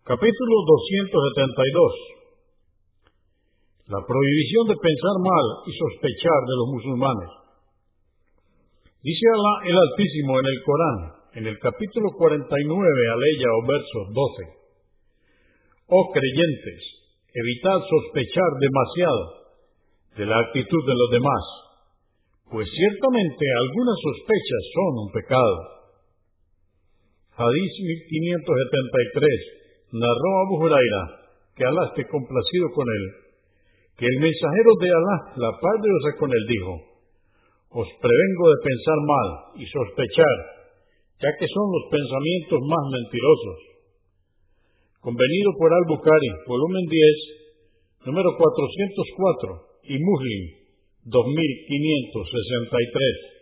Capítulo 272 La prohibición de pensar mal y sospechar de los musulmanes. Dice Alá el Altísimo en el Corán, en el capítulo 49, aleya o verso 12. Oh creyentes, evitad sospechar demasiado de la actitud de los demás, pues ciertamente algunas sospechas son un pecado. Hadís 1573 narró Abu Huraira, que Alá esté complacido con él, que el mensajero de Alá, la paz de Dios con él, dijo, os prevengo de pensar mal y sospechar, ya que son los pensamientos más mentirosos. Convenido por Al-Bukhari, volumen 10, número 404, y Muslim, 2563.